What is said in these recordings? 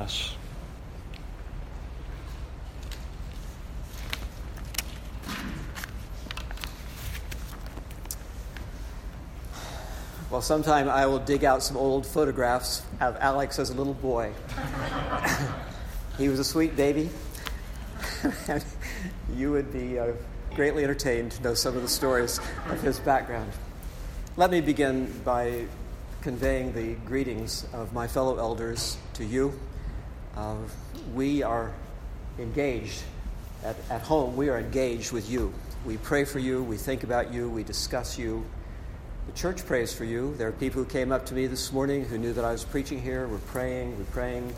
us. Well, sometime I will dig out some old photographs of Alex as a little boy. he was a sweet baby. you would be uh, greatly entertained to know some of the stories of his background. Let me begin by conveying the greetings of my fellow elders to you. Uh, we are engaged at, at home, we are engaged with you. We pray for you, we think about you, we discuss you. The church prays for you. There are people who came up to me this morning who knew that I was preaching here. We're praying, we're praying.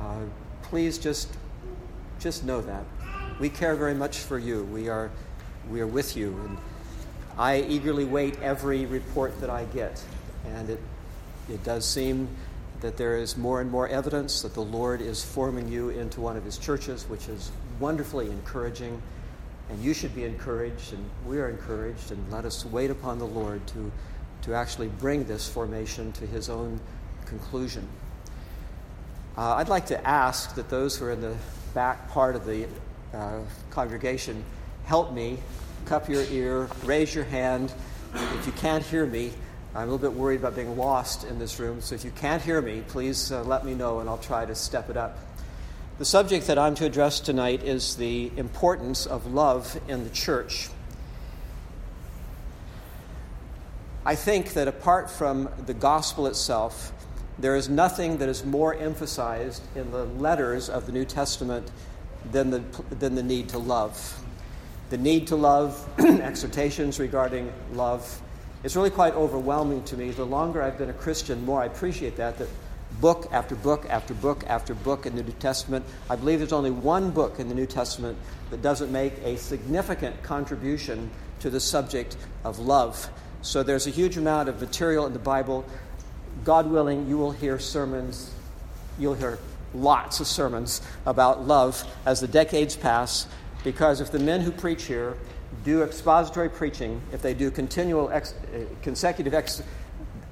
Uh, please just, just know that. We care very much for you. We are, we are with you. And I eagerly wait every report that I get. And it, it does seem that there is more and more evidence that the Lord is forming you into one of His churches, which is wonderfully encouraging. And you should be encouraged, and we are encouraged, and let us wait upon the Lord to, to actually bring this formation to His own conclusion. Uh, I'd like to ask that those who are in the back part of the uh, congregation help me, cup your ear, raise your hand. If you can't hear me, I'm a little bit worried about being lost in this room, so if you can't hear me, please uh, let me know and I'll try to step it up. The subject that I'm to address tonight is the importance of love in the church. I think that apart from the gospel itself, there is nothing that is more emphasized in the letters of the New Testament than the, than the need to love. The need to love, exhortations regarding love. It's really quite overwhelming to me. The longer I've been a Christian, the more I appreciate that, that book after book after book after book in the New Testament. I believe there's only one book in the New Testament that doesn't make a significant contribution to the subject of love. So there's a huge amount of material in the Bible. God willing, you will hear sermons, you'll hear lots of sermons about love as the decades pass, because if the men who preach here do expository preaching, if they do continual ex, uh, consecutive ex,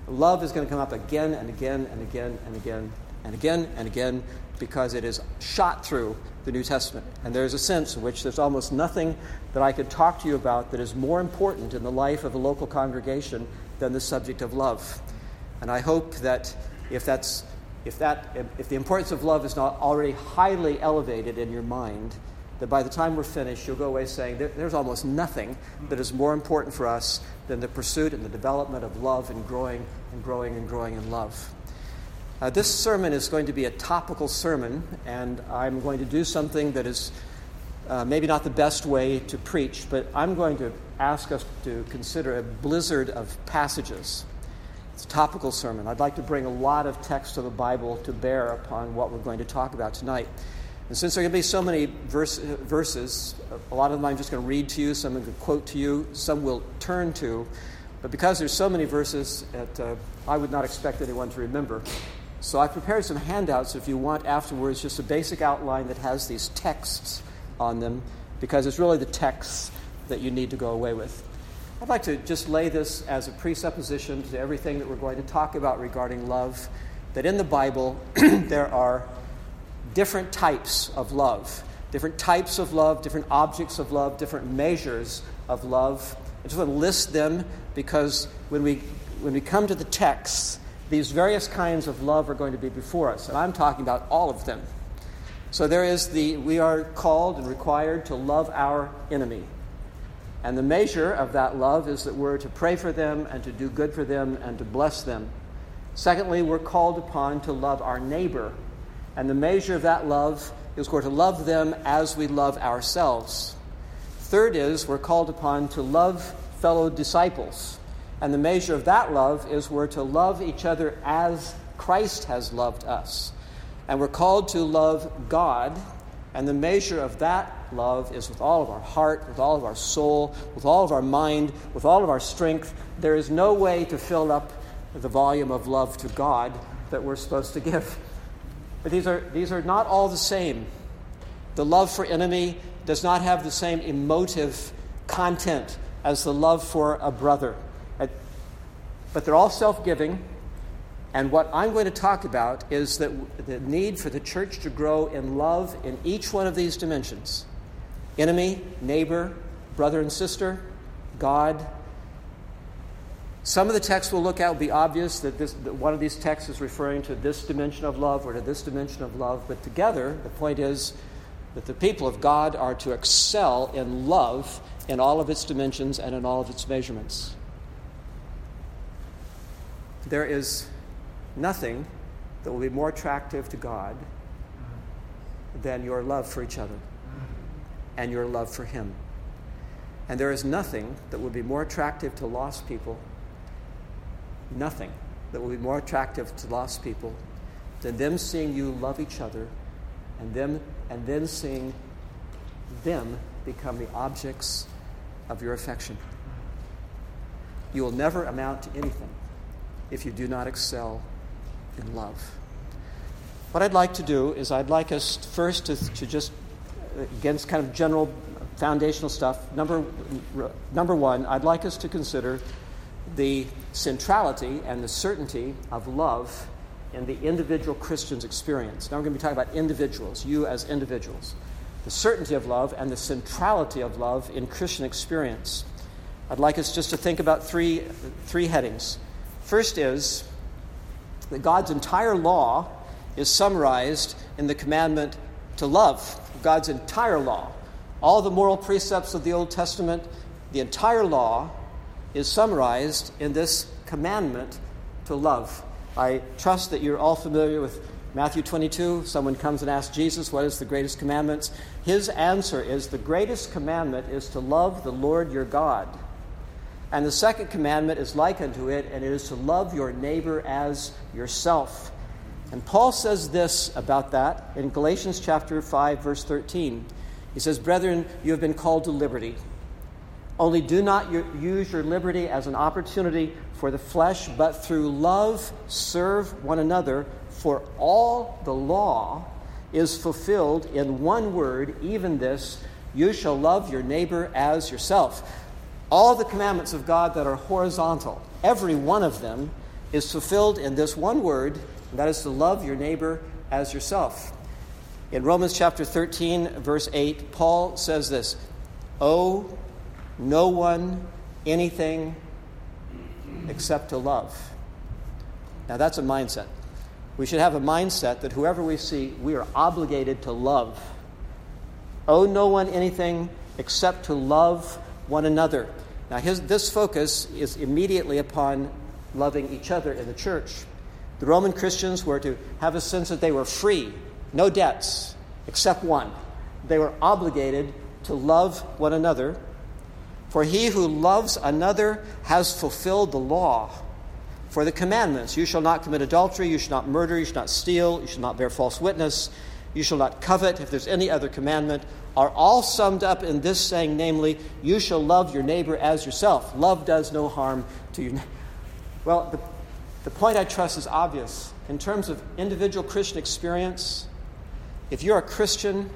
love is going to come up again and again and again and again and again and again because it is shot through the New Testament. And there's a sense in which there's almost nothing that I could talk to you about that is more important in the life of a local congregation than the subject of love. And I hope that if that's if that if the importance of love is not already highly elevated in your mind, that by the time we're finished, you'll go away saying there, there's almost nothing that is more important for us than the pursuit and the development of love and growing and growing and growing in love. Uh, this sermon is going to be a topical sermon, and I'm going to do something that is uh, maybe not the best way to preach, but I'm going to ask us to consider a blizzard of passages. It's a topical sermon. I'd like to bring a lot of text of the Bible to bear upon what we're going to talk about tonight. And since there are going to be so many verse, verses, a lot of them I'm just going to read to you, some I'm going to quote to you, some will turn to. But because there's so many verses, uh, I would not expect anyone to remember. So I prepared some handouts if you want afterwards, just a basic outline that has these texts on them, because it's really the texts that you need to go away with. I'd like to just lay this as a presupposition to everything that we're going to talk about regarding love that in the Bible there are different types of love, different types of love, different objects of love, different measures of love. I just want to list them because when we, when we come to the texts, these various kinds of love are going to be before us, and I'm talking about all of them. So there is the, we are called and required to love our enemy. And the measure of that love is that we're to pray for them and to do good for them and to bless them. Secondly, we're called upon to love our neighbor and the measure of that love is we're to love them as we love ourselves. Third is we're called upon to love fellow disciples. And the measure of that love is we're to love each other as Christ has loved us. And we're called to love God. And the measure of that love is with all of our heart, with all of our soul, with all of our mind, with all of our strength. There is no way to fill up the volume of love to God that we're supposed to give. But these are, these are not all the same. The love for enemy does not have the same emotive content as the love for a brother. But they're all self giving, And what I'm going to talk about is that the need for the church to grow in love in each one of these dimensions enemy, neighbor, brother and sister, God. Some of the texts we'll look at will be obvious that, this, that one of these texts is referring to this dimension of love or to this dimension of love, but together, the point is that the people of God are to excel in love in all of its dimensions and in all of its measurements. There is nothing that will be more attractive to God than your love for each other and your love for Him. And there is nothing that would be more attractive to lost people, nothing that will be more attractive to lost people than them seeing you love each other and them and then seeing them become the objects of your affection. You will never amount to anything if you do not excel in love. What I'd like to do is, I'd like us first to, to just, against kind of general foundational stuff, number, number one, I'd like us to consider the centrality and the certainty of love in the individual Christian's experience. Now, we're going to be talking about individuals, you as individuals. The certainty of love and the centrality of love in Christian experience. I'd like us just to think about three, three headings. First is that God's entire law is summarized in the commandment to love. God's entire law. All the moral precepts of the Old Testament, the entire law is summarized in this commandment to love. I trust that you're all familiar with Matthew 22. Someone comes and asks Jesus, What is the greatest commandments? His answer is The greatest commandment is to love the Lord your God and the second commandment is like unto it, and it is to love your neighbor as yourself. And Paul says this about that in Galatians chapter 5 verse 13. He says, "Brethren, you have been called to liberty. Only do not use your liberty as an opportunity for the flesh, but through love serve one another, for all the law is fulfilled in one word, even this, you shall love your neighbor as yourself." All the commandments of God that are horizontal, every one of them is fulfilled in this one word, and that is to love your neighbor as yourself. In Romans chapter 13, verse 8, Paul says this Owe no one anything except to love. Now that's a mindset. We should have a mindset that whoever we see, we are obligated to love. Owe no one anything except to love one another. Now, his, this focus is immediately upon loving each other in the church. The Roman Christians were to have a sense that they were free, no debts, except one. They were obligated to love one another. For he who loves another has fulfilled the law. For the commandments you shall not commit adultery, you shall not murder, you shall not steal, you shall not bear false witness, you shall not covet, if there's any other commandment, are all summed up in this saying, namely, you shall love your neighbor as yourself. Love does no harm to you. Well, the, the point I trust is obvious. In terms of individual Christian experience, if you're a Christian,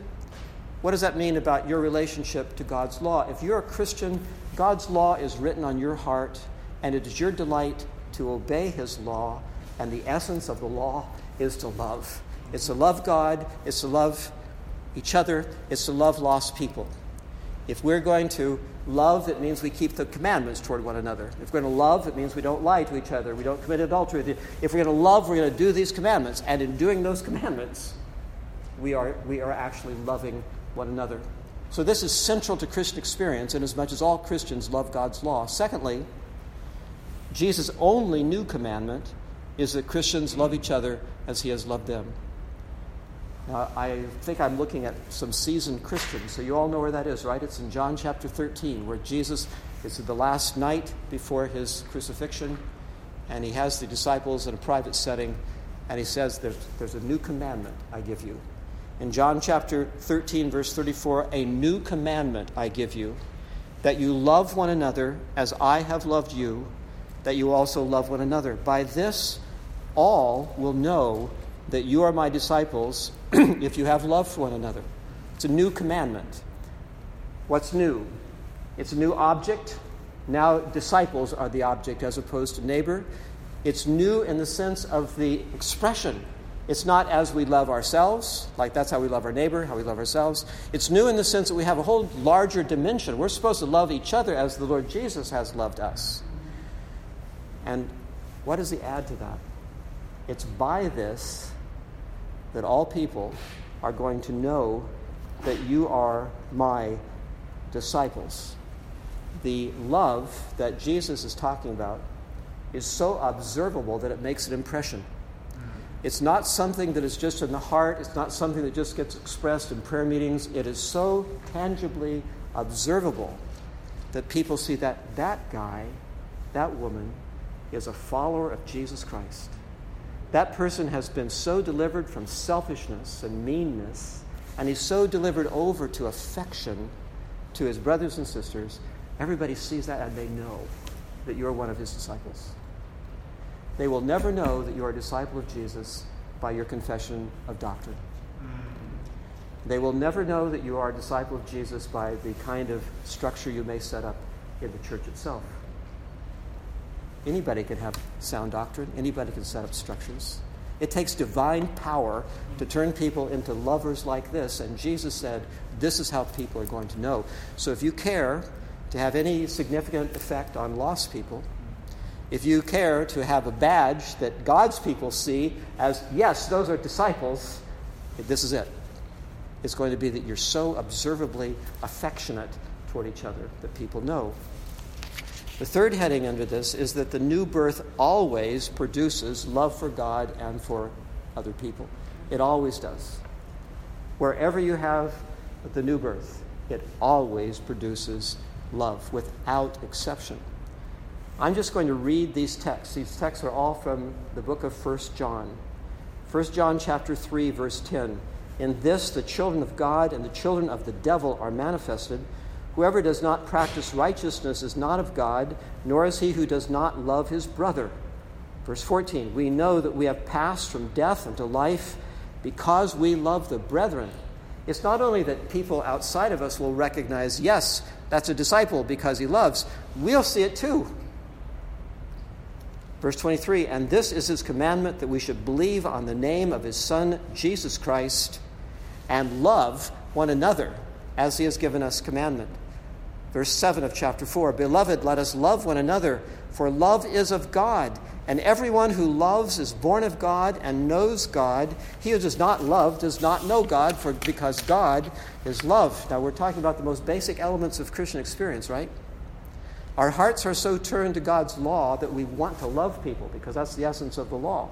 what does that mean about your relationship to God's law? If you're a Christian, God's law is written on your heart, and it is your delight to obey His law, and the essence of the law is to love. It's to love God, it's to love each other, it's to love lost people. If we're going to love, it means we keep the commandments toward one another. If we're going to love, it means we don't lie to each other, we don't commit adultery. If we're going to love, we're going to do these commandments. And in doing those commandments, we are, we are actually loving one another. So this is central to Christian experience, in as much as all Christians love God's law. Secondly, Jesus' only new commandment is that Christians love each other as he has loved them. Uh, I think I'm looking at some seasoned Christians, so you all know where that is, right? It's in John chapter 13, where Jesus is the last night before his crucifixion, and he has the disciples in a private setting, and he says, There's, there's a new commandment I give you. In John chapter 13, verse 34, a new commandment I give you, that you love one another as I have loved you, that you also love one another. By this, all will know that you are my disciples if you have love for one another. It's a new commandment. What's new? It's a new object. Now, disciples are the object as opposed to neighbor. It's new in the sense of the expression. It's not as we love ourselves, like that's how we love our neighbor, how we love ourselves. It's new in the sense that we have a whole larger dimension. We're supposed to love each other as the Lord Jesus has loved us. And what does he add to that? It's by this that all people are going to know that you are my disciples. The love that Jesus is talking about is so observable that it makes an impression. It's not something that is just in the heart, it's not something that just gets expressed in prayer meetings. It is so tangibly observable that people see that that guy, that woman, is a follower of Jesus Christ. That person has been so delivered from selfishness and meanness, and he's so delivered over to affection to his brothers and sisters. Everybody sees that and they know that you're one of his disciples. They will never know that you are a disciple of Jesus by your confession of doctrine. Mm. They will never know that you are a disciple of Jesus by the kind of structure you may set up in the church itself. Anybody can have sound doctrine, anybody can set up structures. It takes divine power to turn people into lovers like this, and Jesus said, This is how people are going to know. So if you care to have any significant effect on lost people, if you care to have a badge that God's people see as, yes, those are disciples, this is it. It's going to be that you're so observably affectionate toward each other that people know the third heading under this is that the new birth always produces love for God and for other people. It always does. Wherever you have the new birth, it always produces love without exception. I'm just going to read these texts. These texts are all from the book of 1 John. 1 John chapter 3 verse 10. In this the children of God and the children of the devil are manifested. Whoever does not practice righteousness is not of God, nor is he who does not love his brother. Verse 14 We know that we have passed from death into life because we love the brethren. It's not only that people outside of us will recognize, yes, that's a disciple because he loves, we'll see it too. Verse 23 And this is his commandment that we should believe on the name of his Son, Jesus Christ, and love one another as he has given us commandment. Verse 7 of chapter 4 Beloved, let us love one another, for love is of God. And everyone who loves is born of God and knows God. He who does not love does not know God, for because God is love. Now, we're talking about the most basic elements of Christian experience, right? Our hearts are so turned to God's law that we want to love people, because that's the essence of the law.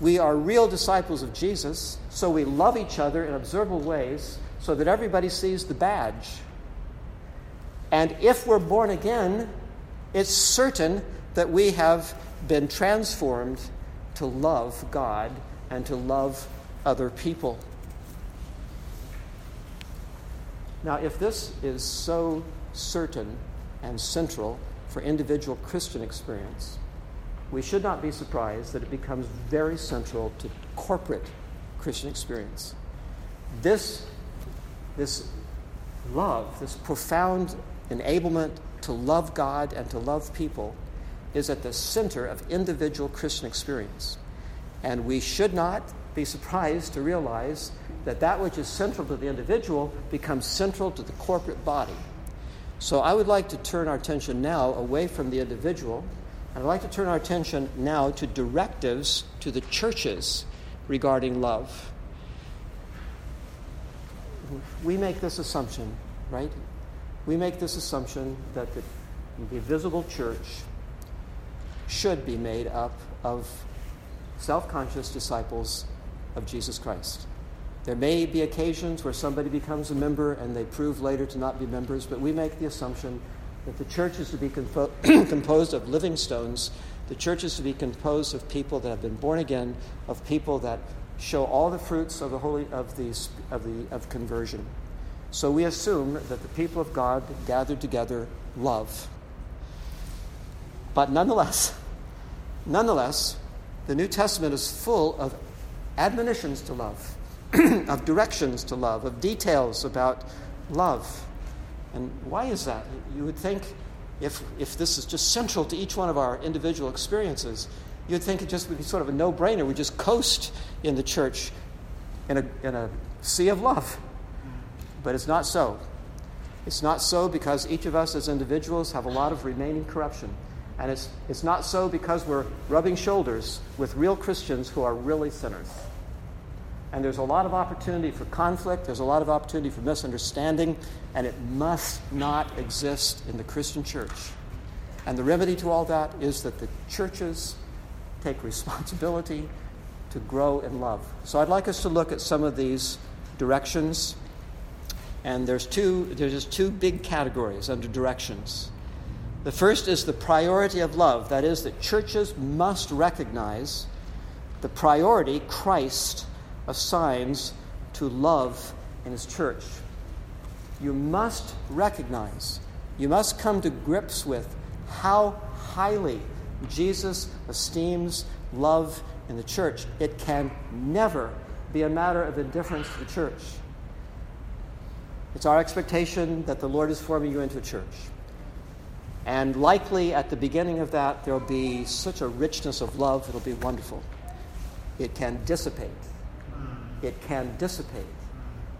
We are real disciples of Jesus, so we love each other in observable ways so that everybody sees the badge and if we're born again, it's certain that we have been transformed to love God and to love other people. Now, if this is so certain and central for individual Christian experience, we should not be surprised that it becomes very central to corporate Christian experience. This, this love, this profound enablement to love God and to love people is at the center of individual Christian experience. And we should not be surprised to realize that that which is central to the individual becomes central to the corporate body. So I would like to turn our attention now away from the individual, and I'd like to turn our attention now to directives to the churches regarding love. We make this assumption, right? we make this assumption that the, visible church should be made up of self conscious disciples of Jesus Christ. There may be occasions where somebody becomes a member and they prove later to not be members, but we make the assumption that the church is to be compo- composed of living stones. The church is to be composed of people that have been born again, of people that show all the fruits of the holy of the of the of conversion. So we assume that the people of God gathered together love. But nonetheless, nonetheless, the New Testament is full of admonitions to love, of directions to love, of details about love. And why is that? You would think if, if this is just central to each one of our individual experiences, you'd think it just would be sort of a no brainer. We just coast in the church in a, in a sea of love. But it's not so. It's not so because each of us as individuals have a lot of remaining corruption. And it's, it's not so because we're rubbing shoulders with real Christians who are really sinners. And there's a lot of opportunity for conflict, there's a lot of opportunity for misunderstanding, and it must not exist in the Christian church. And the remedy to all that is that the churches take responsibility to grow in love. So I'd like us to look at some of these directions. And there's two, there's just two big categories under directions. The first is the priority of love. That is, that churches must recognize the priority Christ assigns to love in his church. You must recognize, you must come to grips with how highly Jesus esteems love in the church. It can never be a matter of indifference to the church. It's our expectation that the Lord is forming you into a church. And likely at the beginning of that, there'll be such a richness of love, it'll be wonderful. It can dissipate. It can dissipate.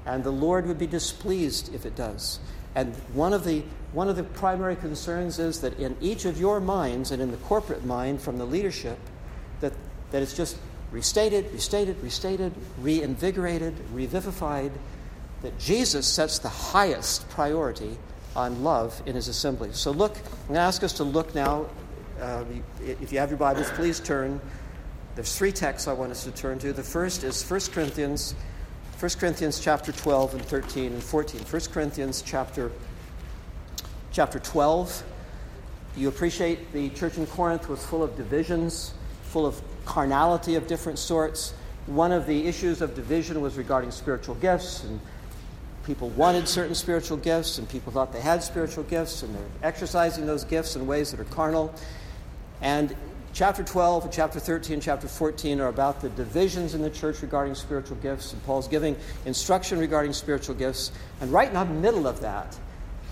And the Lord would be displeased if it does. And one of the, one of the primary concerns is that in each of your minds and in the corporate mind from the leadership, that, that it's just restated, restated, restated, reinvigorated, revivified, that Jesus sets the highest priority on love in his assembly. So look, I'm going to ask us to look now. Uh, if you have your Bibles, please turn. There's three texts I want us to turn to. The first is 1 Corinthians, 1 Corinthians chapter 12 and 13 and 14. 1 Corinthians chapter, chapter 12. You appreciate the church in Corinth was full of divisions, full of carnality of different sorts. One of the issues of division was regarding spiritual gifts and people wanted certain spiritual gifts and people thought they had spiritual gifts and they're exercising those gifts in ways that are carnal. And chapter 12 and chapter 13 and chapter 14 are about the divisions in the church regarding spiritual gifts. And Paul's giving instruction regarding spiritual gifts. And right in the middle of that,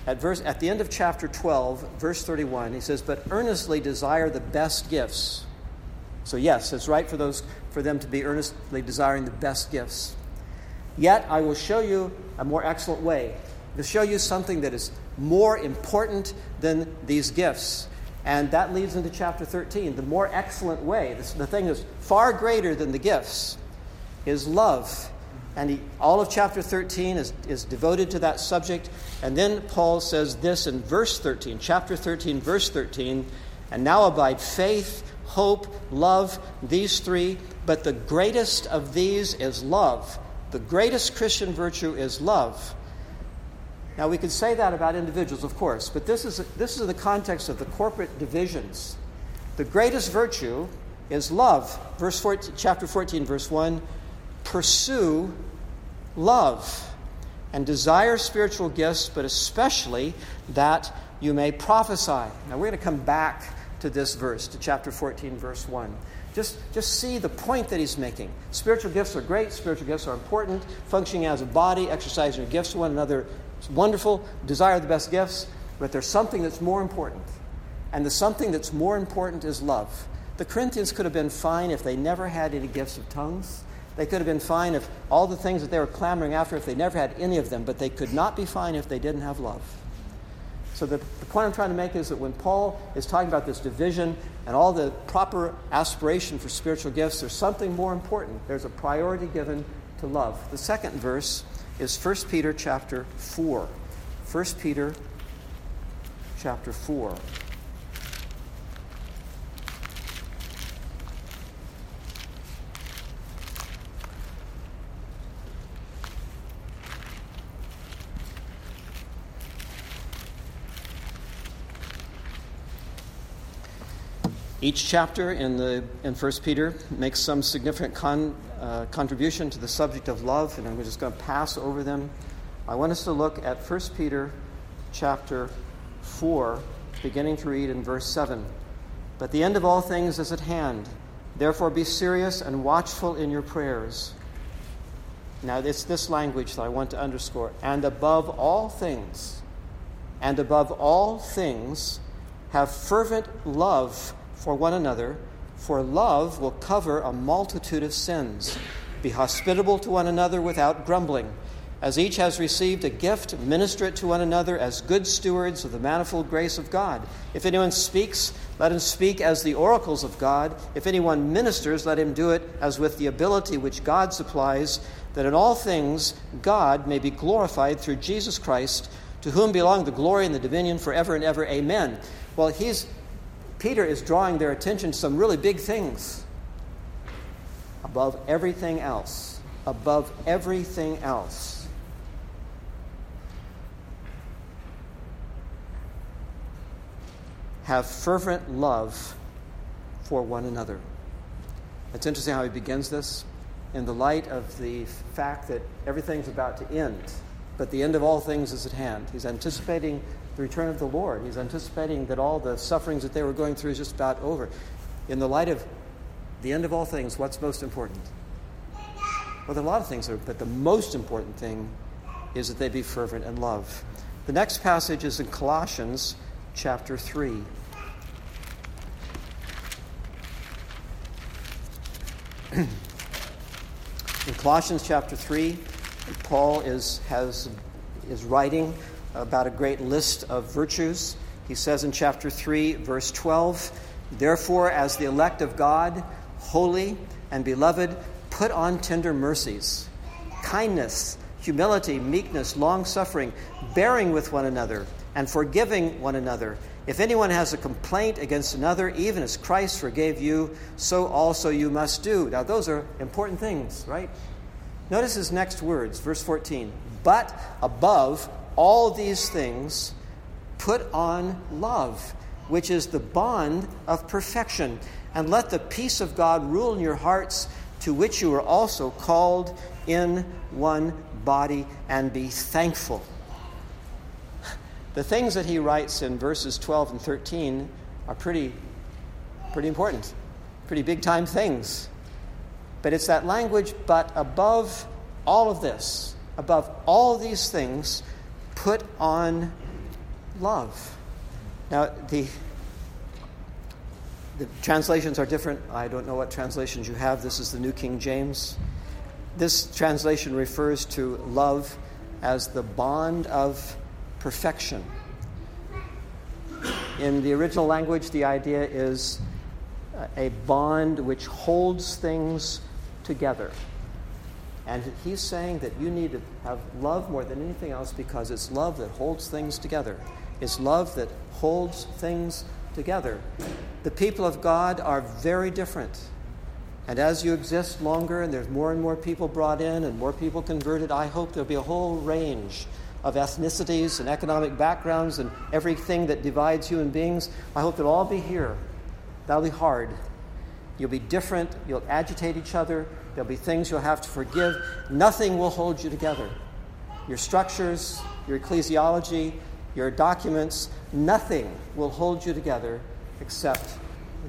at, verse, at the end of chapter 12, verse 31, he says, But earnestly desire the best gifts. So, yes, it's right for, those, for them to be earnestly desiring the best gifts. Yet I will show you a more excellent way to show you something that is more important than these gifts. And that leads into chapter 13. The more excellent way, this, the thing is far greater than the gifts, is love. And he, all of chapter 13 is, is devoted to that subject. And then Paul says this in verse 13, chapter 13, verse 13 And now abide faith, hope, love, these three, but the greatest of these is love. The greatest Christian virtue is love. Now, we can say that about individuals, of course, but this is, this is in the context of the corporate divisions. The greatest virtue is love. Verse 14, chapter 14, verse 1 Pursue love and desire spiritual gifts, but especially that you may prophesy. Now, we're going to come back to this verse, to chapter 14, verse 1. Just, just see the point that he's making. Spiritual gifts are great, spiritual gifts are important. Functioning as a body, exercising your gifts to one another is wonderful. Desire the best gifts, but there's something that's more important. And the something that's more important is love. The Corinthians could have been fine if they never had any gifts of tongues. They could have been fine if all the things that they were clamoring after, if they never had any of them, but they could not be fine if they didn't have love. So the, the point I'm trying to make is that when Paul is talking about this division and all the proper aspiration for spiritual gifts, there's something more important. There's a priority given to love. The second verse is 1 Peter chapter 4. 1 Peter chapter 4. Each chapter in, the, in 1 Peter makes some significant con, uh, contribution to the subject of love, and I'm just going to pass over them. I want us to look at 1 Peter chapter 4, beginning to read in verse 7. But the end of all things is at hand. Therefore, be serious and watchful in your prayers. Now, it's this language that I want to underscore. And above all things, and above all things, Have fervent love for one another, for love will cover a multitude of sins. Be hospitable to one another without grumbling. As each has received a gift, minister it to one another as good stewards of the manifold grace of God. If anyone speaks, let him speak as the oracles of God. If anyone ministers, let him do it as with the ability which God supplies, that in all things God may be glorified through Jesus Christ, to whom belong the glory and the dominion forever and ever. Amen. Well, he's, Peter is drawing their attention to some really big things above everything else. Above everything else. Have fervent love for one another. It's interesting how he begins this in the light of the fact that everything's about to end, but the end of all things is at hand. He's anticipating the return of the Lord. He's anticipating that all the sufferings that they were going through is just about over. In the light of the end of all things, what's most important? Well, there are a lot of things, but the most important thing is that they be fervent in love. The next passage is in Colossians chapter 3. in Colossians chapter 3, Paul is, has, is writing about a great list of virtues. He says in chapter 3, verse 12, Therefore, as the elect of God, holy and beloved, put on tender mercies, kindness, humility, meekness, long suffering, bearing with one another, and forgiving one another. If anyone has a complaint against another, even as Christ forgave you, so also you must do. Now, those are important things, right? Notice his next words, verse 14. But above all these things, put on love, which is the bond of perfection. And let the peace of God rule in your hearts, to which you are also called in one body, and be thankful. The things that he writes in verses 12 and 13 are pretty, pretty important, pretty big time things. But it's that language, but above all of this, above all these things, put on love. Now, the, the translations are different. I don't know what translations you have. This is the New King James. This translation refers to love as the bond of perfection. In the original language, the idea is a bond which holds things together. And he's saying that you need to have love more than anything else because it's love that holds things together. It's love that holds things together. The people of God are very different. And as you exist longer and there's more and more people brought in and more people converted, I hope there'll be a whole range of ethnicities and economic backgrounds and everything that divides human beings. I hope they'll all be here. That'll be hard. You'll be different, you'll agitate each other, There'll be things you'll have to forgive. Nothing will hold you together. Your structures, your ecclesiology, your documents, nothing will hold you together except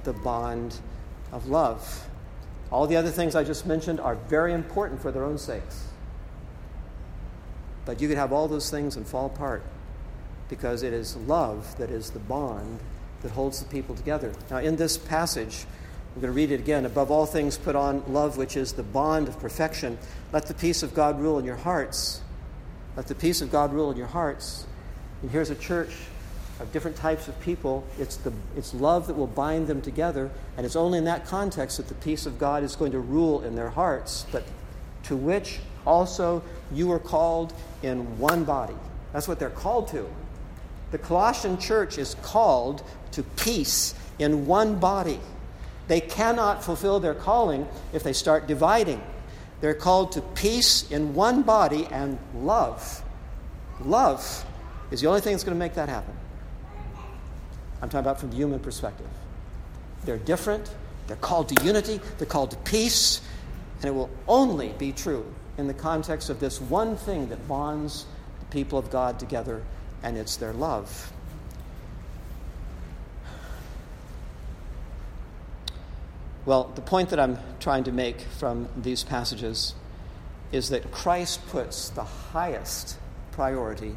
the bond of love. All the other things I just mentioned are very important for their own sakes. But you could have all those things and fall apart because it is love that is the bond that holds the people together. Now, in this passage, I'm going to read it again. Above all things, put on love, which is the bond of perfection. Let the peace of God rule in your hearts. Let the peace of God rule in your hearts. And here's a church of different types of people. It's, the, it's love that will bind them together. And it's only in that context that the peace of God is going to rule in their hearts, but to which also you are called in one body. That's what they're called to. The Colossian church is called to peace in one body. They cannot fulfill their calling if they start dividing. They're called to peace in one body and love. Love is the only thing that's going to make that happen. I'm talking about from the human perspective. They're different, they're called to unity, they're called to peace, and it will only be true in the context of this one thing that bonds the people of God together, and it's their love. Well, the point that I'm trying to make from these passages is that Christ puts the highest priority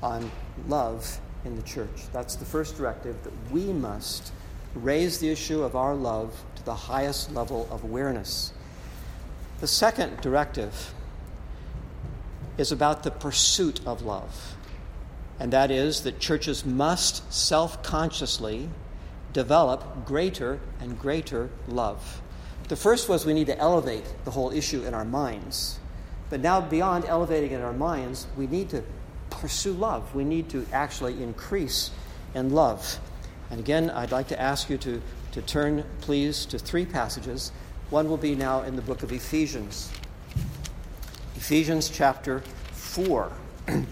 on love in the church. That's the first directive that we must raise the issue of our love to the highest level of awareness. The second directive is about the pursuit of love, and that is that churches must self consciously develop greater and greater love. The first was we need to elevate the whole issue in our minds. But now, beyond elevating it in our minds, we need to pursue love. We need to actually increase in love. And again, I'd like to ask you to, to turn, please, to three passages. One will be now in the book of Ephesians. Ephesians chapter 4. now,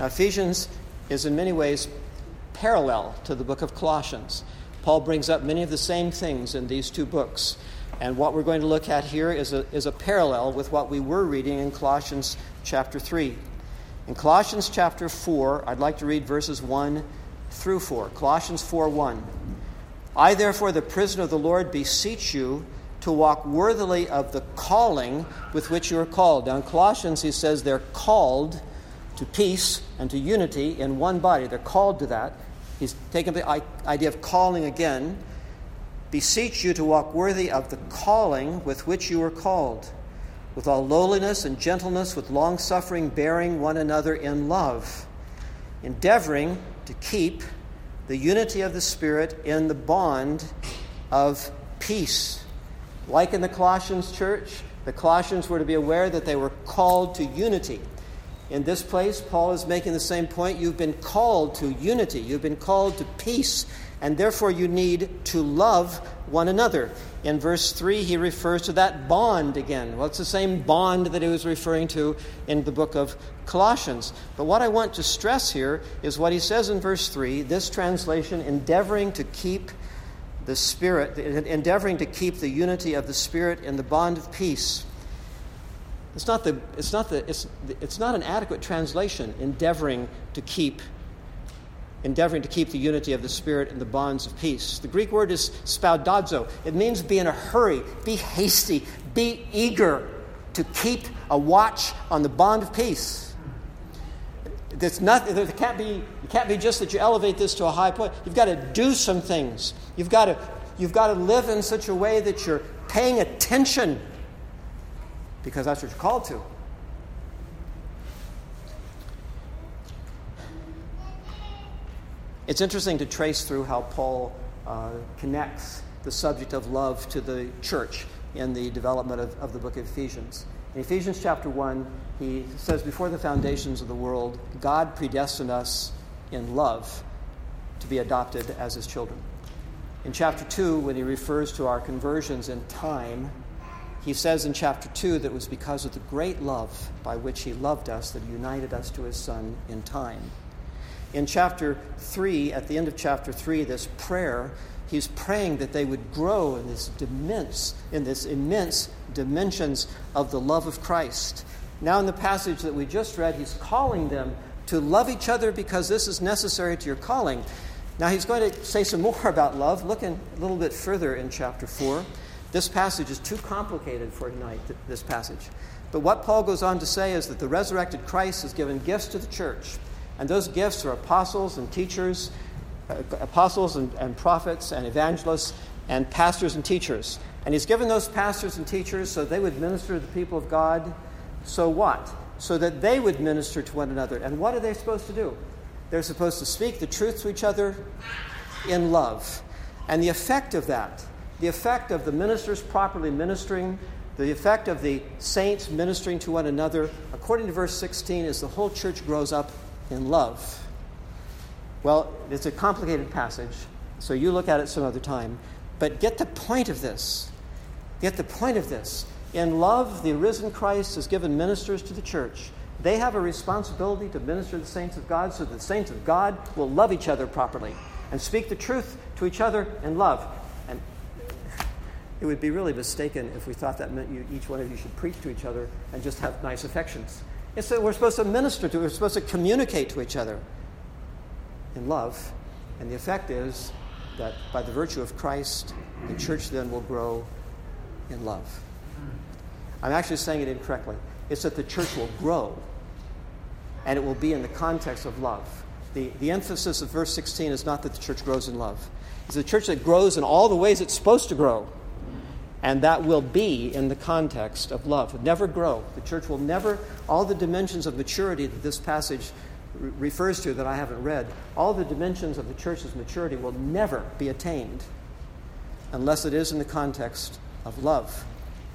Ephesians is in many ways parallel to the book of Colossians. Paul brings up many of the same things in these two books. And what we're going to look at here is a, is a parallel with what we were reading in Colossians chapter 3. In Colossians chapter 4, I'd like to read verses 1 through 4. Colossians 4 1. I, therefore, the prisoner of the Lord, beseech you to walk worthily of the calling with which you are called. Now, in Colossians, he says they're called to peace and to unity in one body. They're called to that. He's taken the idea of calling again. Beseech you to walk worthy of the calling with which you were called with all lowliness and gentleness, with long suffering, bearing one another in love, endeavoring to keep the unity of the Spirit in the bond of peace. Like in the Colossians church, the Colossians were to be aware that they were called to unity. In this place, Paul is making the same point. You've been called to unity, you've been called to peace and therefore you need to love one another. In verse 3, he refers to that bond again. Well, it's the same bond that he was referring to in the book of Colossians. But what I want to stress here is what he says in verse 3 this translation, endeavoring to keep the Spirit, endeavoring to keep the unity of the Spirit in the bond of peace. It's not, the, it's, not the, it's, it's not an adequate translation, endeavoring to keep endeavoring to keep the unity of the Spirit and the bonds of peace. The Greek word is spoudazo. It means be in a hurry, be hasty, be eager to keep a watch on the bond of peace. It's not, it can't be, it can't be just that you elevate this to a high point. You've got to do some things. You've got to, you've got to live in such a way that you're paying attention because that's what you're called to. It's interesting to trace through how Paul uh, connects the subject of love to the church in the development of, of the book of Ephesians. In Ephesians chapter 1, he says, Before the foundations of the world, God predestined us in love to be adopted as his children. In chapter 2, when he refers to our conversions in time, he says in chapter 2 that it was because of the great love by which he loved us that he united us to his Son in time. In chapter 3, at the end of chapter 3, this prayer, he's praying that they would grow in this immense, in this immense dimensions of the love of Christ. Now, in the passage that we just read, he's calling them to love each other because this is necessary to your calling. Now, he's going to say some more about love. Look in, a little bit further in chapter 4. This passage is too complicated for tonight, this passage. But what Paul goes on to say is that the resurrected Christ has given gifts to the church. And those gifts are apostles and teachers, uh, apostles and, and prophets and evangelists and pastors and teachers. And he's given those pastors and teachers so they would minister to the people of God. So what? So that they would minister to one another. And what are they supposed to do? They're supposed to speak the truth to each other in love. And the effect of that, the effect of the ministers properly ministering, the effect of the saints ministering to one another, according to verse 16, is the whole church grows up in love? Well, it's a complicated passage, so you look at it some other time. But get the point of this. Get the point of this. In love, the risen Christ has given ministers to the church. They have a responsibility to minister to the saints of God so the saints of God will love each other properly and speak the truth to each other in love. It would be really mistaken if we thought that meant you, each one of you should preach to each other and just have nice affections. It's that we're supposed to minister to, we're supposed to communicate to each other in love. And the effect is that by the virtue of Christ, the church then will grow in love. I'm actually saying it incorrectly. It's that the church will grow, and it will be in the context of love. the, the emphasis of verse 16 is not that the church grows in love. It's a church that grows in all the ways it's supposed to grow. And that will be in the context of love. It'll never grow. The church will never, all the dimensions of maturity that this passage re- refers to that I haven't read, all the dimensions of the church's maturity will never be attained unless it is in the context of love.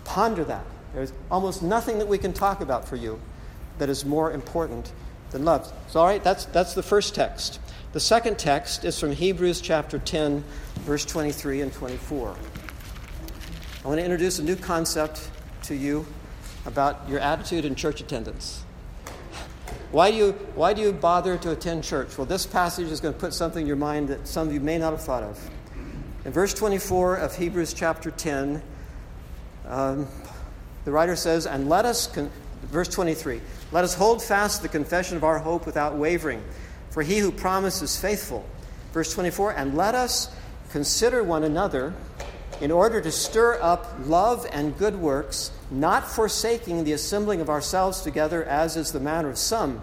Ponder that. There's almost nothing that we can talk about for you that is more important than love. So, all right, that's, that's the first text. The second text is from Hebrews chapter 10, verse 23 and 24. I want to introduce a new concept to you about your attitude in church attendance. Why do, you, why do you bother to attend church? Well, this passage is going to put something in your mind that some of you may not have thought of. In verse 24 of Hebrews chapter 10, um, the writer says, And let us, con- verse 23, let us hold fast the confession of our hope without wavering, for he who promises faithful. Verse 24, And let us consider one another in order to stir up love and good works, not forsaking the assembling of ourselves together as is the manner of some,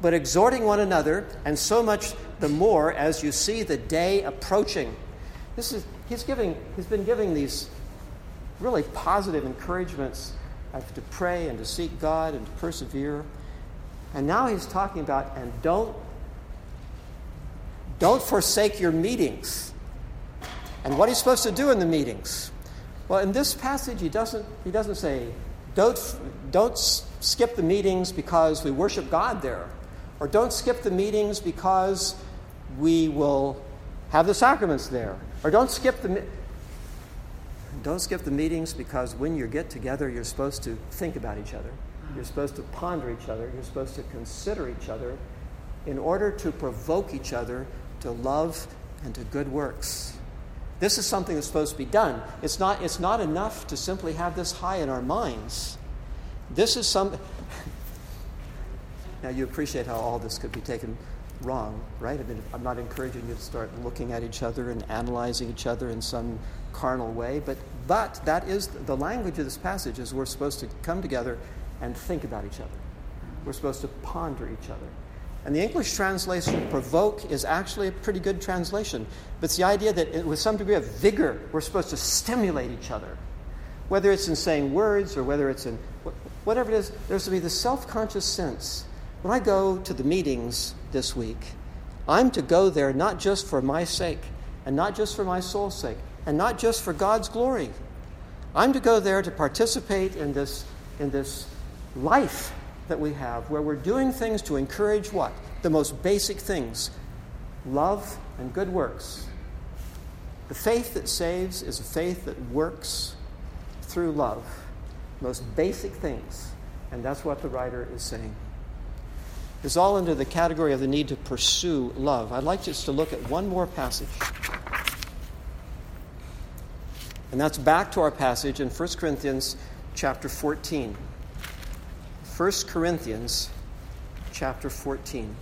but exhorting one another, and so much the more as you see the day approaching. This is, he's, giving, he's been giving these really positive encouragements uh, to pray and to seek God and to persevere. And now he's talking about, and don't, don't forsake your meetings. And what he's supposed to do in the meetings? Well, in this passage, he doesn't, he doesn't say, don't, don't skip the meetings because we worship God there, or don't skip the meetings because we will have the sacraments there, or don't skip the don't skip the meetings because when you get together, you're supposed to think about each other. You're supposed to ponder each other. You're supposed to consider each other in order to provoke each other to love and to good works. This is something that's supposed to be done. It's not, it's not enough to simply have this high in our minds. This is some. now, you appreciate how all this could be taken wrong, right? I mean, I'm not encouraging you to start looking at each other and analyzing each other in some carnal way, but, but that is the language of this passage is we're supposed to come together and think about each other. We're supposed to ponder each other. And the English translation, provoke, is actually a pretty good translation. But it's the idea that it, with some degree of vigor, we're supposed to stimulate each other. Whether it's in saying words or whether it's in whatever it is, there's to be the self conscious sense. When I go to the meetings this week, I'm to go there not just for my sake and not just for my soul's sake and not just for God's glory. I'm to go there to participate in this, in this life that we have where we're doing things to encourage what? The most basic things love and good works. The faith that saves is a faith that works through love. Most basic things. And that's what the writer is saying. It's all under the category of the need to pursue love. I'd like just to look at one more passage. And that's back to our passage in 1 Corinthians chapter 14. 1 Corinthians chapter 14.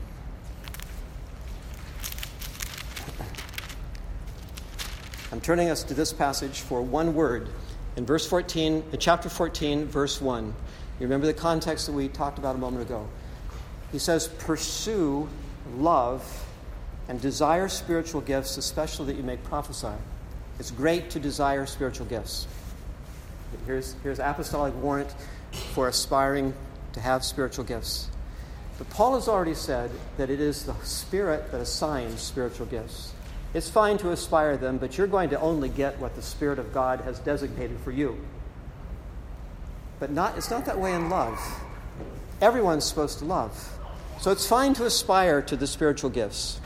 I'm turning us to this passage for one word. In verse 14, in chapter 14, verse 1. You remember the context that we talked about a moment ago. He says, Pursue love and desire spiritual gifts, especially that you may prophesy. It's great to desire spiritual gifts. Here's, here's apostolic warrant for aspiring to have spiritual gifts. But Paul has already said that it is the Spirit that assigns spiritual gifts. It's fine to aspire them, but you're going to only get what the Spirit of God has designated for you. But not, it's not that way in love. Everyone's supposed to love. So it's fine to aspire to the spiritual gifts,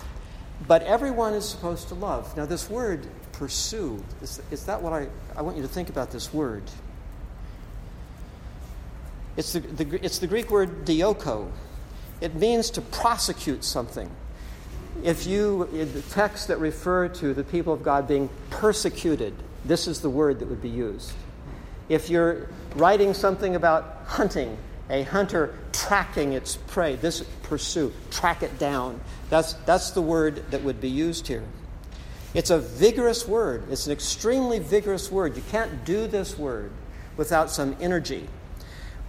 but everyone is supposed to love. Now, this word pursue. Is, is that what I, I want you to think about this word? It's the, the, it's the Greek word dioko. It means to prosecute something. If you, the texts that refer to the people of God being persecuted, this is the word that would be used. If you're writing something about hunting, a hunter tracking its prey, this pursue, track it down. That's, that's the word that would be used here. It's a vigorous word. It's an extremely vigorous word. You can't do this word without some energy.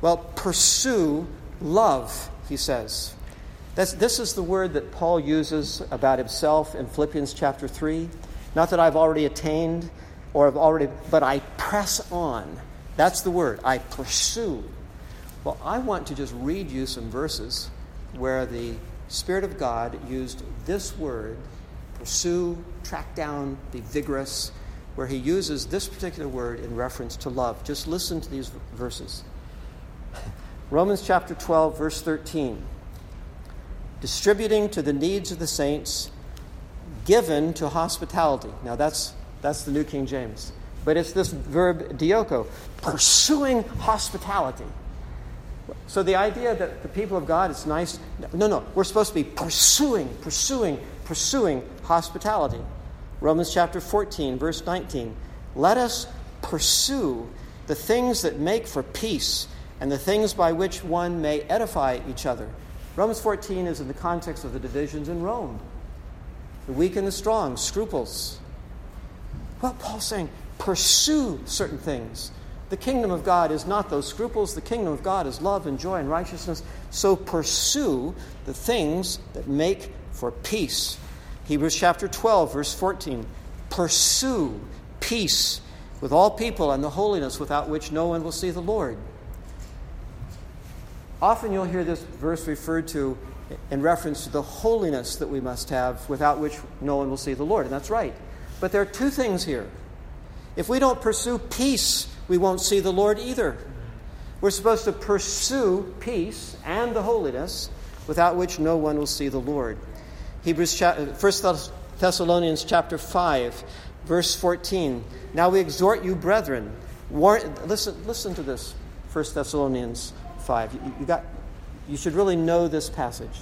Well, pursue love, he says. This is the word that Paul uses about himself in Philippians chapter 3. Not that I've already attained or have already, but I press on. That's the word. I pursue. Well, I want to just read you some verses where the Spirit of God used this word pursue, track down, be vigorous, where he uses this particular word in reference to love. Just listen to these verses. Romans chapter 12, verse 13. Distributing to the needs of the saints, given to hospitality. Now that's, that's the New King James. But it's this verb dioko, pursuing hospitality. So the idea that the people of God, it's nice. No, no, we're supposed to be pursuing, pursuing, pursuing hospitality. Romans chapter 14, verse 19. Let us pursue the things that make for peace and the things by which one may edify each other. Romans 14 is in the context of the divisions in Rome the weak and the strong, scruples. Well, Paul's saying, pursue certain things. The kingdom of God is not those scruples. The kingdom of God is love and joy and righteousness. So pursue the things that make for peace. Hebrews chapter 12, verse 14. Pursue peace with all people and the holiness without which no one will see the Lord. Often you'll hear this verse referred to in reference to the holiness that we must have without which no one will see the Lord. And that's right. But there are two things here. If we don't pursue peace, we won't see the Lord either. We're supposed to pursue peace and the holiness without which no one will see the Lord. Hebrews, 1 uh, Thessalonians chapter 5, verse 14. Now we exhort you, brethren. Listen, listen to this, 1 Thessalonians 5. You, you, got, you should really know this passage.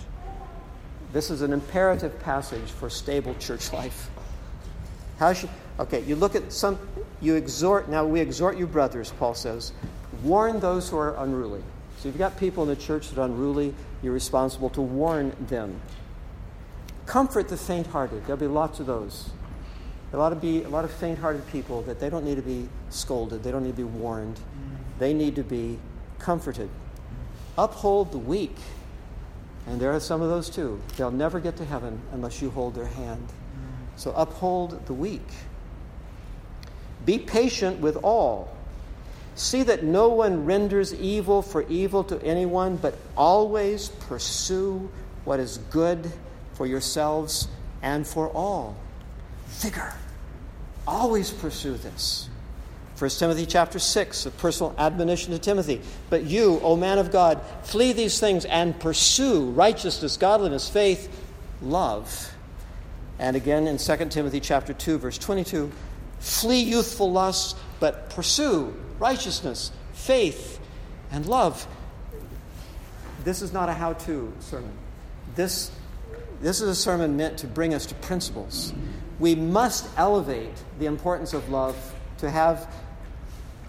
This is an imperative passage for stable church life. How should, okay, you look at some, you exhort, now we exhort you, brothers, Paul says, warn those who are unruly. So if you've got people in the church that are unruly, you're responsible to warn them. Comfort the faint hearted. There'll be lots of those. Of be a lot of faint-hearted people that they don't need to be scolded. They don't need to be warned. They need to be comforted. Uphold the weak. And there are some of those too. They'll never get to heaven unless you hold their hand. So uphold the weak. Be patient with all. See that no one renders evil for evil to anyone, but always pursue what is good for yourselves and for all. Vigor. Always pursue this. 1 Timothy chapter 6, a personal admonition to Timothy. But you, O man of God, flee these things and pursue righteousness, godliness, faith, love. And again in 2 Timothy chapter 2, verse 22, flee youthful lusts, but pursue righteousness, faith, and love. This is not a how to sermon. This this is a sermon meant to bring us to principles. We must elevate the importance of love to have,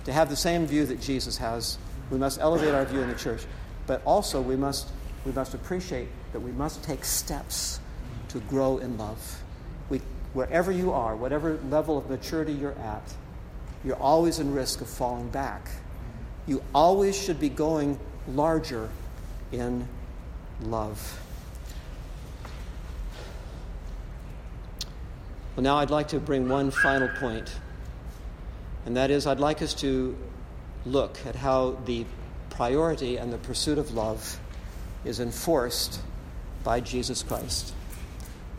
to have the same view that Jesus has. We must elevate our view in the church. But also, we must, we must appreciate that we must take steps to grow in love. We, wherever you are, whatever level of maturity you're at, you're always in risk of falling back. You always should be going larger in love. Well, now I'd like to bring one final point, and that is I'd like us to look at how the priority and the pursuit of love is enforced by Jesus Christ.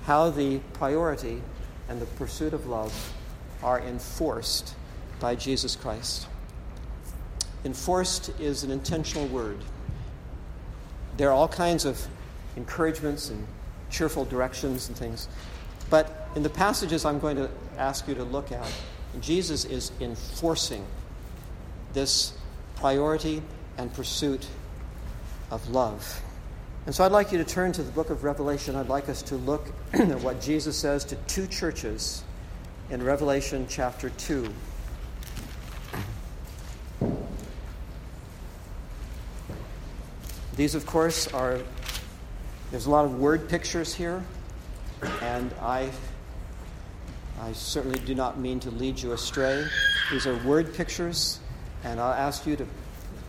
How the priority and the pursuit of love are enforced by Jesus Christ. Enforced is an intentional word. There are all kinds of encouragements and cheerful directions and things. But in the passages I'm going to ask you to look at, Jesus is enforcing this priority and pursuit of love. And so I'd like you to turn to the book of Revelation. I'd like us to look at what Jesus says to two churches in Revelation chapter 2. These, of course, are, there's a lot of word pictures here. And I, I certainly do not mean to lead you astray. These are word pictures, and I'll ask you to,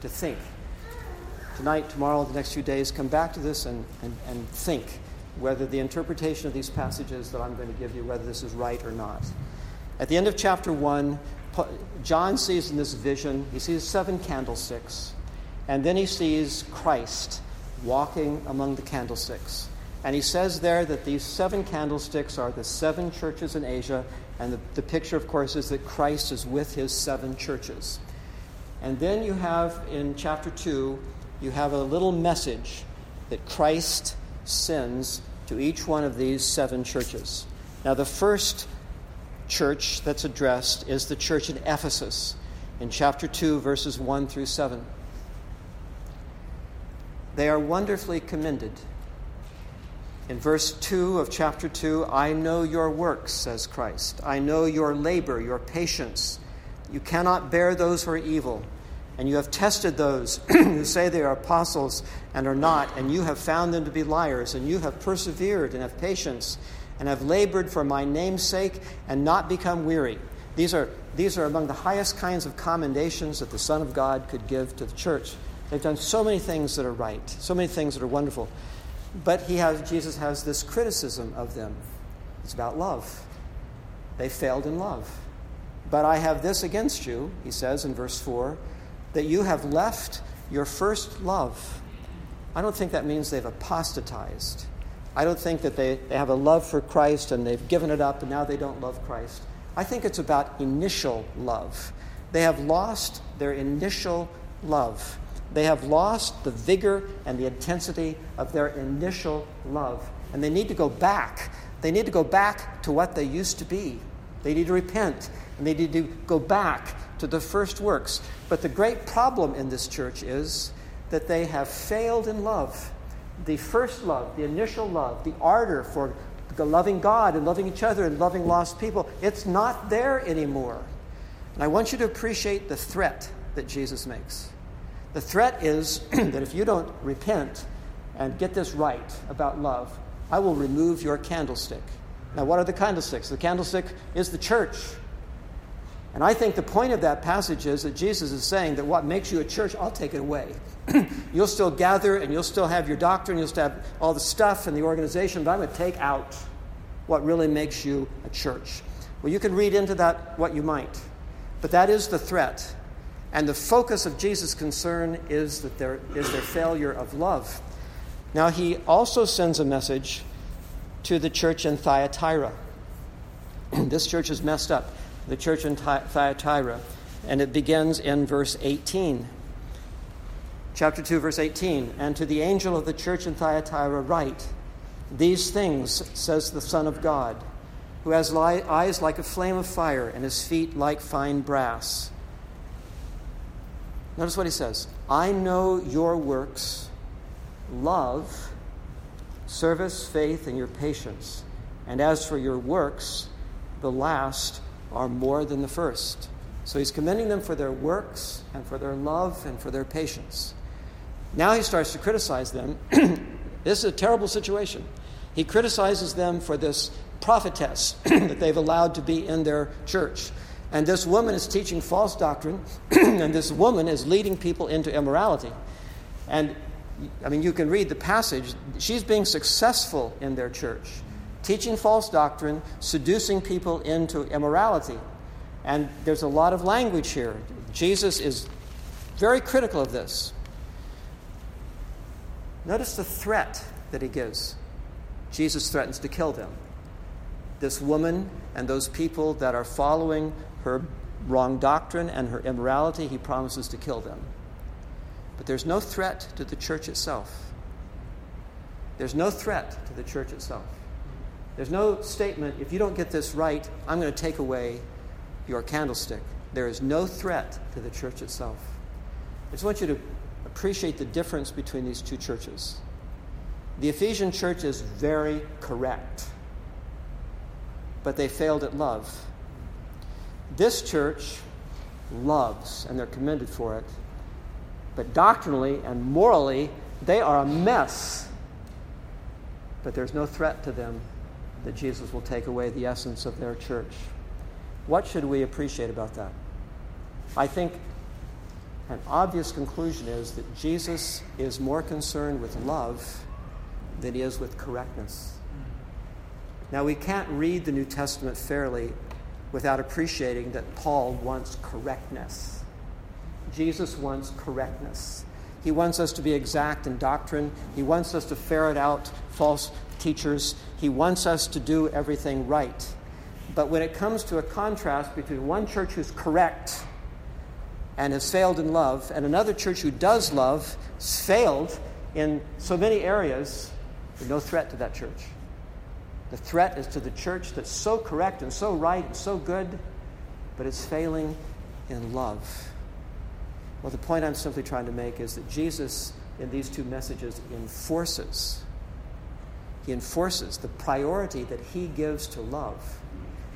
to think. tonight, tomorrow, the next few days, come back to this and, and, and think whether the interpretation of these passages that I'm going to give you, whether this is right or not. At the end of chapter 1, John sees in this vision, he sees seven candlesticks, and then he sees Christ walking among the candlesticks. And he says there that these seven candlesticks are the seven churches in Asia, and the, the picture, of course, is that Christ is with his seven churches. And then you have in chapter 2, you have a little message that Christ sends to each one of these seven churches. Now, the first church that's addressed is the church in Ephesus in chapter 2, verses 1 through 7. They are wonderfully commended. In verse 2 of chapter 2, I know your works, says Christ. I know your labor, your patience. You cannot bear those who are evil. And you have tested those who say they are apostles and are not, and you have found them to be liars, and you have persevered and have patience and have labored for my name's sake and not become weary. These are, these are among the highest kinds of commendations that the Son of God could give to the church. They've done so many things that are right, so many things that are wonderful. But he has, Jesus has this criticism of them. It's about love. They failed in love. But I have this against you, he says in verse 4, that you have left your first love. I don't think that means they've apostatized. I don't think that they, they have a love for Christ and they've given it up and now they don't love Christ. I think it's about initial love. They have lost their initial love. They have lost the vigor and the intensity of their initial love. And they need to go back. They need to go back to what they used to be. They need to repent and they need to go back to the first works. But the great problem in this church is that they have failed in love the first love, the initial love, the ardor for loving God and loving each other and loving lost people, it's not there anymore. And I want you to appreciate the threat that Jesus makes. The threat is that if you don't repent and get this right about love, I will remove your candlestick. Now, what are the candlesticks? The candlestick is the church. And I think the point of that passage is that Jesus is saying that what makes you a church, I'll take it away. you'll still gather and you'll still have your doctrine, you'll still have all the stuff and the organization, but I'm going to take out what really makes you a church. Well, you can read into that what you might, but that is the threat. And the focus of Jesus' concern is that there is their failure of love. Now, he also sends a message to the church in Thyatira. this church is messed up the church in Thyatira. And it begins in verse 18. Chapter 2, verse 18. And to the angel of the church in Thyatira, write, These things says the Son of God, who has eyes like a flame of fire and his feet like fine brass. Notice what he says I know your works, love, service, faith, and your patience. And as for your works, the last are more than the first. So he's commending them for their works and for their love and for their patience. Now he starts to criticize them. this is a terrible situation. He criticizes them for this prophetess that they've allowed to be in their church. And this woman is teaching false doctrine, and this woman is leading people into immorality. And I mean, you can read the passage. She's being successful in their church teaching false doctrine, seducing people into immorality. And there's a lot of language here. Jesus is very critical of this. Notice the threat that he gives. Jesus threatens to kill them. This woman and those people that are following her wrong doctrine and her immorality, he promises to kill them. But there's no threat to the church itself. There's no threat to the church itself. There's no statement, if you don't get this right, I'm going to take away your candlestick. There is no threat to the church itself. I just want you to appreciate the difference between these two churches. The Ephesian church is very correct, but they failed at love. This church loves, and they're commended for it, but doctrinally and morally, they are a mess. But there's no threat to them that Jesus will take away the essence of their church. What should we appreciate about that? I think An obvious conclusion is that Jesus is more concerned with love than he is with correctness. Now, we can't read the New Testament fairly without appreciating that Paul wants correctness. Jesus wants correctness. He wants us to be exact in doctrine. He wants us to ferret out false teachers. He wants us to do everything right. But when it comes to a contrast between one church who's correct and has failed in love, and another church who does love, failed in so many areas, there's no threat to that church. The threat is to the church that's so correct and so right and so good, but it's failing in love. Well, the point I'm simply trying to make is that Jesus, in these two messages, enforces. He enforces the priority that he gives to love.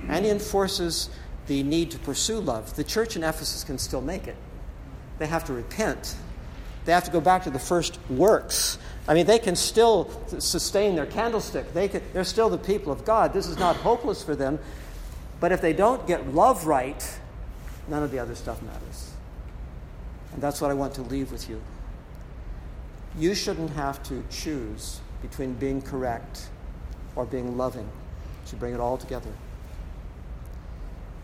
And he enforces the need to pursue love. The church in Ephesus can still make it. They have to repent. They have to go back to the first works. I mean, they can still sustain their candlestick. They can, they're still the people of God. This is not hopeless for them. But if they don't get love right, none of the other stuff matters. And that's what I want to leave with you. You shouldn't have to choose between being correct or being loving. You should bring it all together.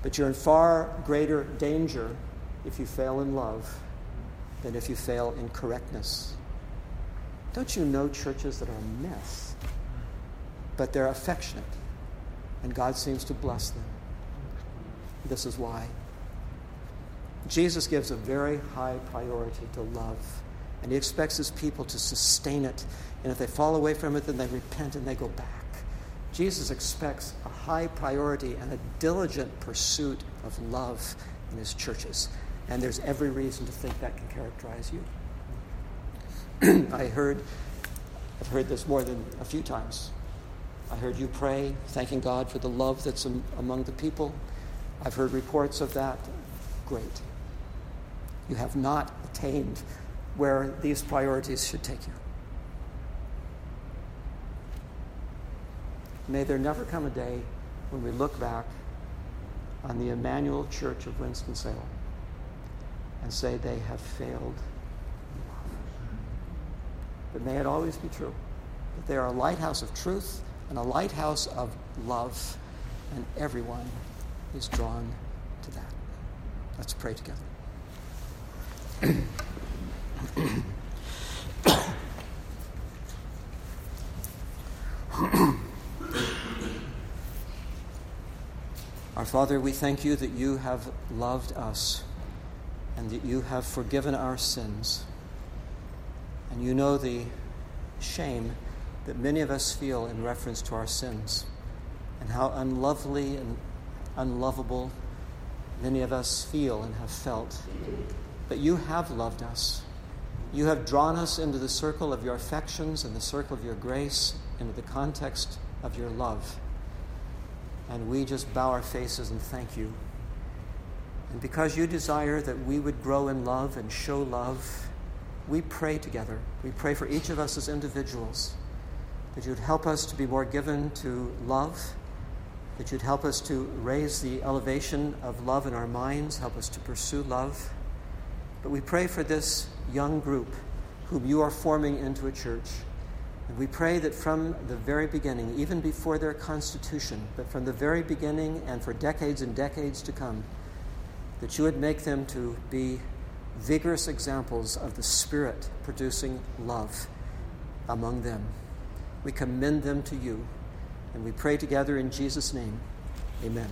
But you're in far greater danger if you fail in love than if you fail in correctness. Don't you know churches that are a mess, but they're affectionate, and God seems to bless them? This is why. Jesus gives a very high priority to love, and he expects his people to sustain it. And if they fall away from it, then they repent and they go back. Jesus expects a high priority and a diligent pursuit of love in his churches. And there's every reason to think that can characterize you. I heard, I've heard this more than a few times. I heard you pray, thanking God for the love that's among the people. I've heard reports of that. Great. You have not attained where these priorities should take you. May there never come a day when we look back on the Emmanuel Church of Winston-Salem and say they have failed But may it always be true that they are a lighthouse of truth and a lighthouse of love, and everyone is drawn to that. Let's pray together. Our Father, we thank you that you have loved us and that you have forgiven our sins. And you know the shame that many of us feel in reference to our sins and how unlovely and unlovable many of us feel and have felt. But you have loved us. You have drawn us into the circle of your affections and the circle of your grace, into the context of your love. And we just bow our faces and thank you. And because you desire that we would grow in love and show love, we pray together. We pray for each of us as individuals that you'd help us to be more given to love, that you'd help us to raise the elevation of love in our minds, help us to pursue love. But we pray for this young group whom you are forming into a church. And we pray that from the very beginning, even before their constitution, but from the very beginning and for decades and decades to come, that you would make them to be vigorous examples of the Spirit producing love among them. We commend them to you, and we pray together in Jesus' name. Amen.